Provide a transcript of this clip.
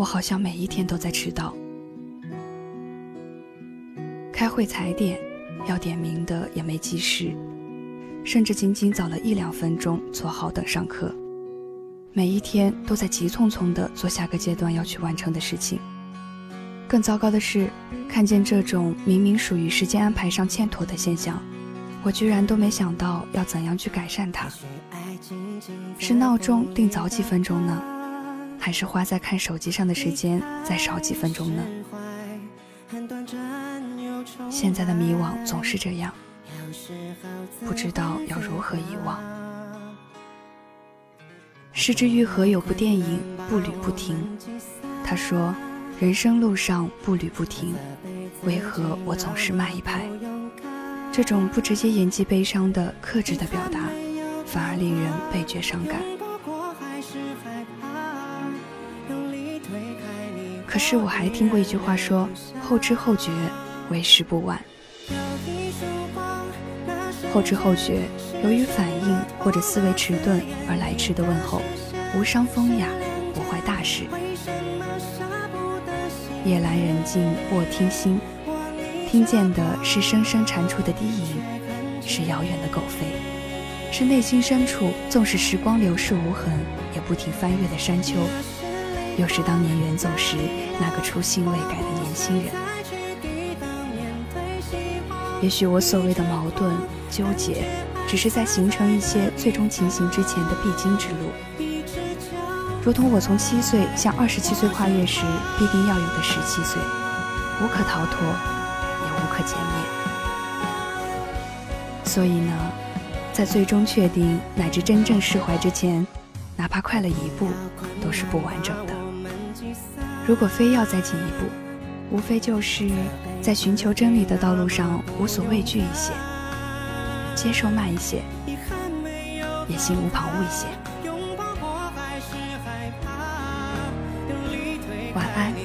我好像每一天都在迟到。开会踩点，要点名的也没及时，甚至仅仅早了一两分钟坐好等上课。每一天都在急匆匆地做下个阶段要去完成的事情。更糟糕的是，看见这种明明属于时间安排上欠妥的现象，我居然都没想到要怎样去改善它。是闹钟定早几分钟呢，还是花在看手机上的时间再少几分钟呢？现在的迷惘总是这样，不知道要如何遗忘。失之愈合有部电影《步履不停》，他说：“人生路上步履不停，为何我总是慢一拍？”这种不直接演绎悲伤的克制的表达，反而令人倍觉伤感。可是我还听过一句话说：“后知后觉。”为时不晚。后知后觉，由于反应或者思维迟钝而来迟的问候，无伤风雅，不坏大事。夜阑人静卧听心，听见的是声声蟾蜍的低吟，是遥远的狗吠，是内心深处纵使时光流逝无痕，也不停翻阅的山丘，又是当年远走时那个初心未改的年轻人。也许我所谓的矛盾纠结，只是在形成一些最终情形之前的必经之路，如同我从七岁向二十七岁跨越时必定要有的十七岁，无可逃脱，也无可减免。所以呢，在最终确定乃至真正释怀之前，哪怕快了一步，都是不完整的。如果非要再进一步，无非就是。在寻求真理的道路上，无所畏惧一些，接受慢一些，也心无旁骛一些。晚安。